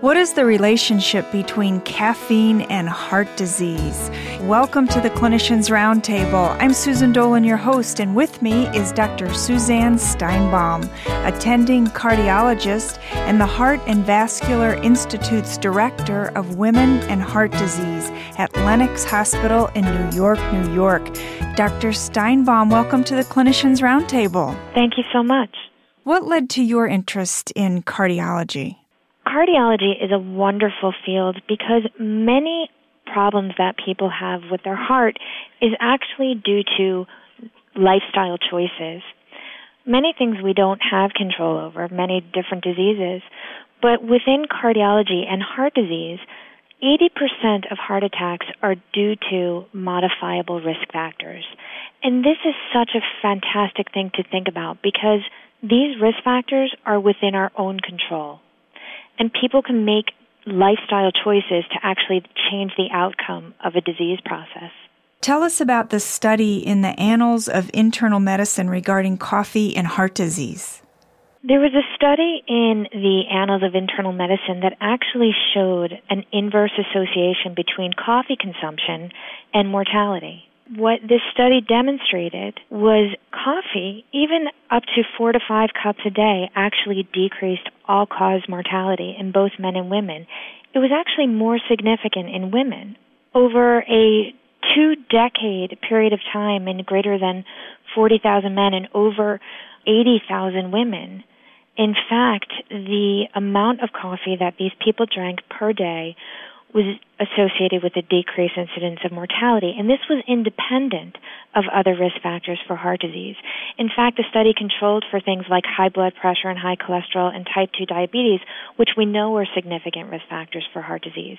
What is the relationship between caffeine and heart disease? Welcome to the Clinicians Roundtable. I'm Susan Dolan, your host, and with me is Dr. Suzanne Steinbaum, attending cardiologist and the Heart and Vascular Institute's Director of Women and Heart Disease at Lenox Hospital in New York, New York. Dr. Steinbaum, welcome to the Clinicians Roundtable. Thank you so much. What led to your interest in cardiology? Cardiology is a wonderful field because many problems that people have with their heart is actually due to lifestyle choices. Many things we don't have control over, many different diseases, but within cardiology and heart disease, 80% of heart attacks are due to modifiable risk factors. And this is such a fantastic thing to think about because these risk factors are within our own control and people can make lifestyle choices to actually change the outcome of a disease process. Tell us about the study in the Annals of Internal Medicine regarding coffee and heart disease. There was a study in the Annals of Internal Medicine that actually showed an inverse association between coffee consumption and mortality what this study demonstrated was coffee, even up to four to five cups a day, actually decreased all cause mortality in both men and women. It was actually more significant in women. Over a two decade period of time in greater than 40,000 men and over 80,000 women, in fact, the amount of coffee that these people drank per day was associated with a decreased incidence of mortality, and this was independent of other risk factors for heart disease. In fact, the study controlled for things like high blood pressure and high cholesterol and type 2 diabetes, which we know are significant risk factors for heart disease.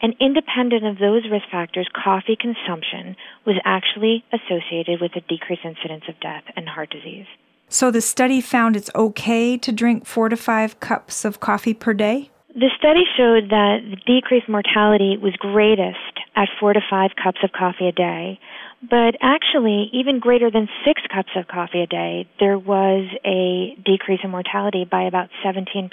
And independent of those risk factors, coffee consumption was actually associated with a decreased incidence of death and heart disease. So the study found it's okay to drink four to five cups of coffee per day? The study showed that the decreased mortality was greatest at four to five cups of coffee a day. But actually, even greater than six cups of coffee a day, there was a decrease in mortality by about 17%.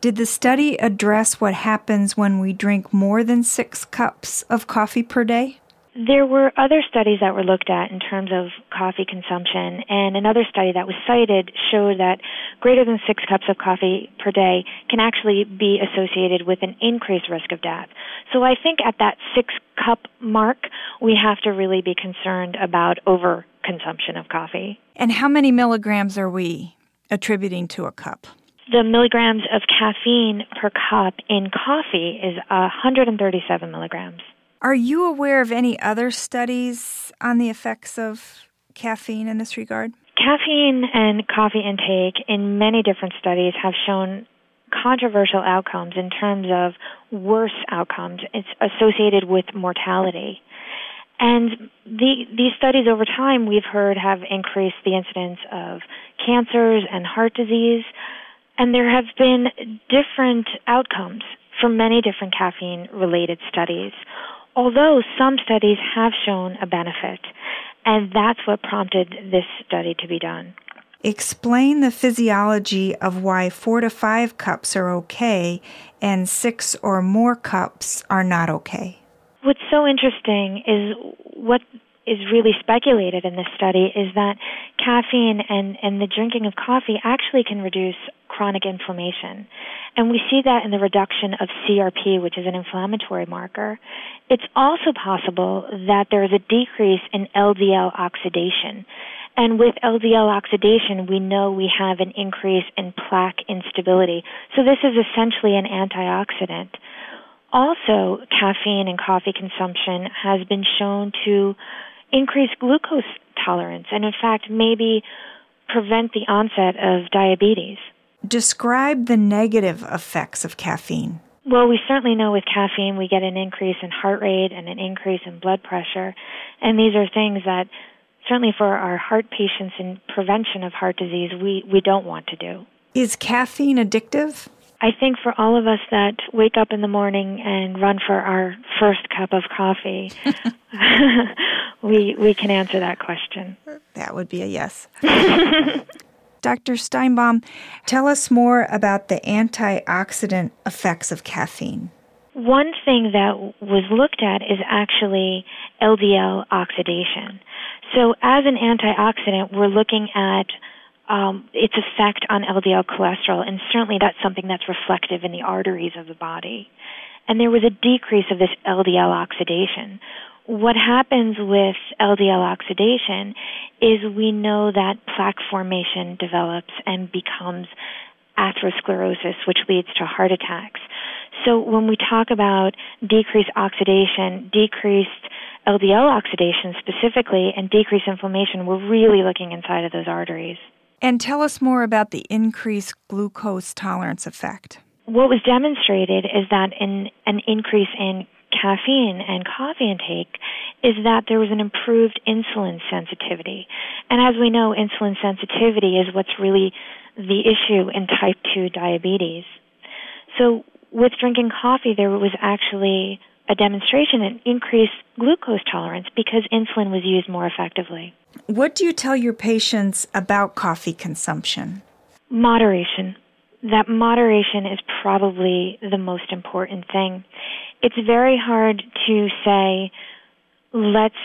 Did the study address what happens when we drink more than six cups of coffee per day? There were other studies that were looked at in terms of coffee consumption, and another study that was cited showed that greater than six cups of coffee per day can actually be associated with an increased risk of death. So I think at that six cup mark, we have to really be concerned about overconsumption of coffee. And how many milligrams are we attributing to a cup? The milligrams of caffeine per cup in coffee is 137 milligrams. Are you aware of any other studies on the effects of caffeine in this regard? Caffeine and coffee intake in many different studies have shown controversial outcomes in terms of worse outcomes. It's associated with mortality. And the, these studies over time we've heard have increased the incidence of cancers and heart disease. And there have been different outcomes from many different caffeine related studies although some studies have shown a benefit, and that's what prompted this study to be done. Explain the physiology of why four to five cups are okay and six or more cups are not okay. What's so interesting is what is really speculated in this study is that caffeine and, and the drinking of coffee actually can reduce chronic inflammation. And we see that in the reduction of CRP, which is an inflammatory marker. It's also possible that there is a decrease in LDL oxidation. And with LDL oxidation, we know we have an increase in plaque instability. So this is essentially an antioxidant. Also, caffeine and coffee consumption has been shown to increase glucose tolerance and, in fact, maybe prevent the onset of diabetes. Describe the negative effects of caffeine. Well, we certainly know with caffeine we get an increase in heart rate and an increase in blood pressure. And these are things that certainly for our heart patients in prevention of heart disease we, we don't want to do. Is caffeine addictive? I think for all of us that wake up in the morning and run for our first cup of coffee, we we can answer that question. That would be a yes. Dr. Steinbaum, tell us more about the antioxidant effects of caffeine. One thing that was looked at is actually LDL oxidation. So, as an antioxidant, we're looking at um, its effect on LDL cholesterol, and certainly that's something that's reflective in the arteries of the body. And there was a decrease of this LDL oxidation, what happens with LDL oxidation is we know that plaque formation develops and becomes atherosclerosis, which leads to heart attacks. So when we talk about decreased oxidation, decreased LDL oxidation specifically, and decreased inflammation, we're really looking inside of those arteries. And tell us more about the increased glucose tolerance effect. What was demonstrated is that in an increase in caffeine and coffee intake is that there was an improved insulin sensitivity. And as we know, insulin sensitivity is what's really the issue in type 2 diabetes. So with drinking coffee, there was actually a demonstration in increased glucose tolerance because insulin was used more effectively. What do you tell your patients about coffee consumption? Moderation. That moderation is probably the most important thing it's very hard to say, let's,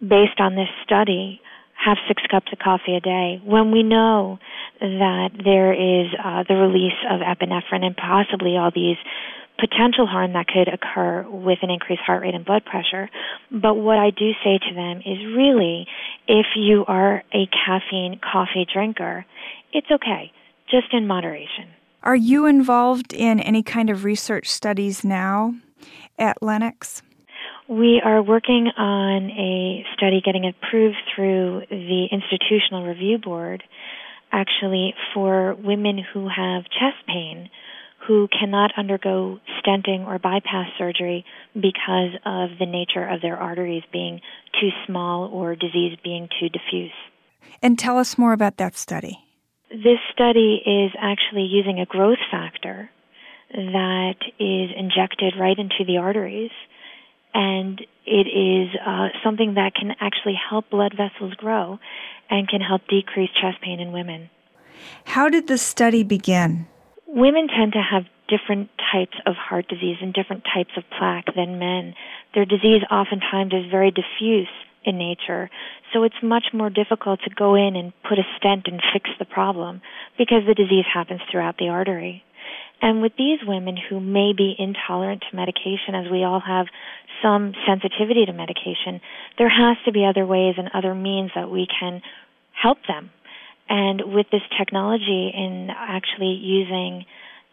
based on this study, have six cups of coffee a day when we know that there is uh, the release of epinephrine and possibly all these potential harm that could occur with an increased heart rate and blood pressure. But what I do say to them is really, if you are a caffeine coffee drinker, it's okay, just in moderation. Are you involved in any kind of research studies now? at Lenox? We are working on a study getting approved through the Institutional Review Board, actually, for women who have chest pain who cannot undergo stenting or bypass surgery because of the nature of their arteries being too small or disease being too diffuse. And tell us more about that study. This study is actually using a growth factor that is injected right into the arteries. And it is uh, something that can actually help blood vessels grow and can help decrease chest pain in women. How did the study begin? Women tend to have different types of heart disease and different types of plaque than men. Their disease oftentimes is very diffuse in nature, so it's much more difficult to go in and put a stent and fix the problem because the disease happens throughout the artery. And with these women who may be intolerant to medication, as we all have some sensitivity to medication, there has to be other ways and other means that we can help them. And with this technology in actually using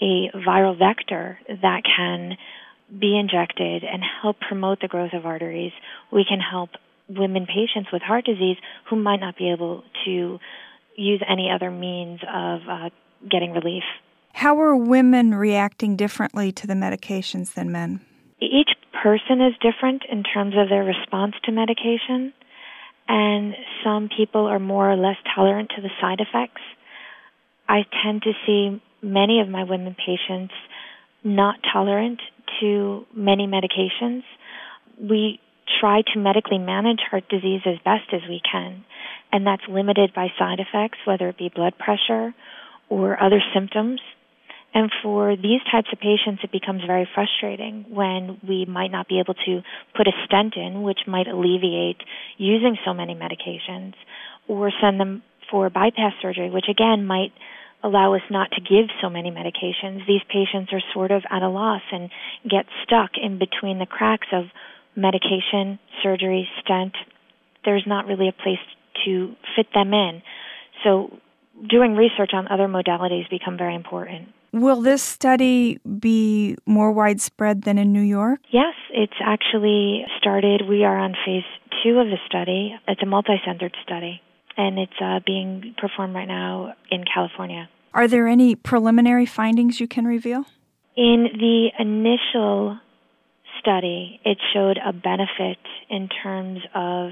a viral vector that can be injected and help promote the growth of arteries, we can help women patients with heart disease who might not be able to use any other means of uh, getting relief. How are women reacting differently to the medications than men? Each person is different in terms of their response to medication, and some people are more or less tolerant to the side effects. I tend to see many of my women patients not tolerant to many medications. We try to medically manage heart disease as best as we can, and that's limited by side effects, whether it be blood pressure or other symptoms and for these types of patients, it becomes very frustrating when we might not be able to put a stent in, which might alleviate using so many medications, or send them for bypass surgery, which again might allow us not to give so many medications. These patients are sort of at a loss and get stuck in between the cracks of medication, surgery, stent. There's not really a place to fit them in. So doing research on other modalities become very important. Will this study be more widespread than in New York? Yes, it's actually started. We are on phase two of the study. It's a multi centered study, and it's uh, being performed right now in California. Are there any preliminary findings you can reveal? In the initial study, it showed a benefit in terms of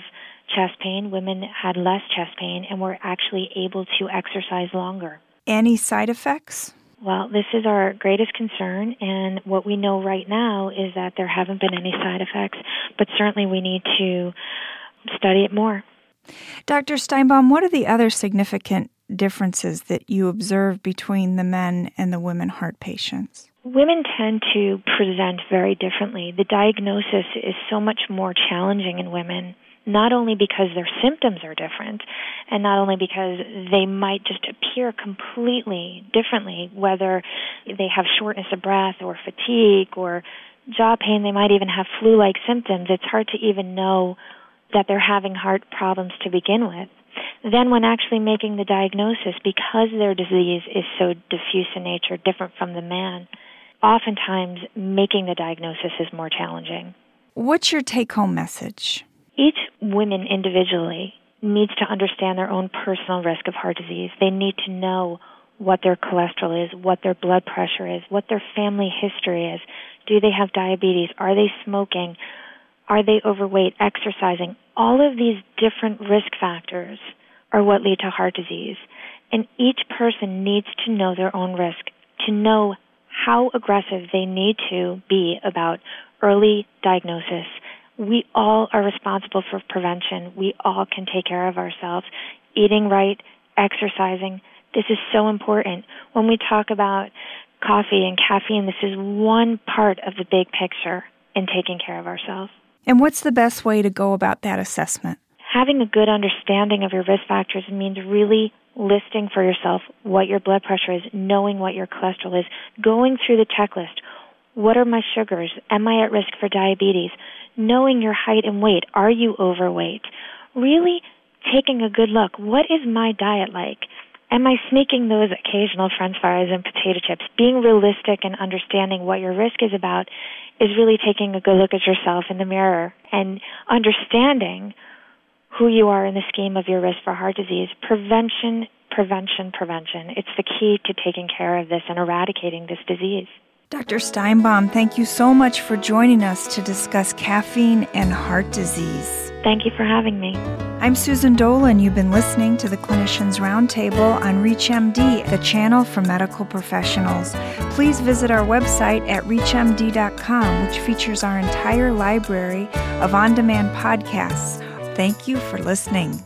chest pain. Women had less chest pain and were actually able to exercise longer. Any side effects? Well, this is our greatest concern, and what we know right now is that there haven't been any side effects, but certainly we need to study it more. Dr. Steinbaum, what are the other significant differences that you observe between the men and the women heart patients? Women tend to present very differently. The diagnosis is so much more challenging in women, not only because their symptoms are different, and not only because they might just appear completely differently, whether they have shortness of breath or fatigue or jaw pain, they might even have flu like symptoms. It's hard to even know that they're having heart problems to begin with. Then, when actually making the diagnosis, because their disease is so diffuse in nature, different from the man, oftentimes making the diagnosis is more challenging. What's your take home message? Each woman individually needs to understand their own personal risk of heart disease. They need to know what their cholesterol is, what their blood pressure is, what their family history is. Do they have diabetes? Are they smoking? Are they overweight, exercising? All of these different risk factors are what lead to heart disease. And each person needs to know their own risk, to know how aggressive they need to be about early diagnosis. We all are responsible for prevention. We all can take care of ourselves. Eating right, exercising. This is so important. When we talk about coffee and caffeine, this is one part of the big picture in taking care of ourselves. And what's the best way to go about that assessment? Having a good understanding of your risk factors means really listing for yourself what your blood pressure is, knowing what your cholesterol is, going through the checklist. What are my sugars? Am I at risk for diabetes? Knowing your height and weight. Are you overweight? Really taking a good look. What is my diet like? Am I sneaking those occasional french fries and potato chips? Being realistic and understanding what your risk is about is really taking a good look at yourself in the mirror and understanding who you are in the scheme of your risk for heart disease. Prevention, prevention, prevention. It's the key to taking care of this and eradicating this disease. Dr. Steinbaum, thank you so much for joining us to discuss caffeine and heart disease. Thank you for having me. I'm Susan Dolan. You've been listening to the Clinicians Roundtable on ReachMD, the channel for medical professionals. Please visit our website at reachmd.com, which features our entire library of on demand podcasts. Thank you for listening.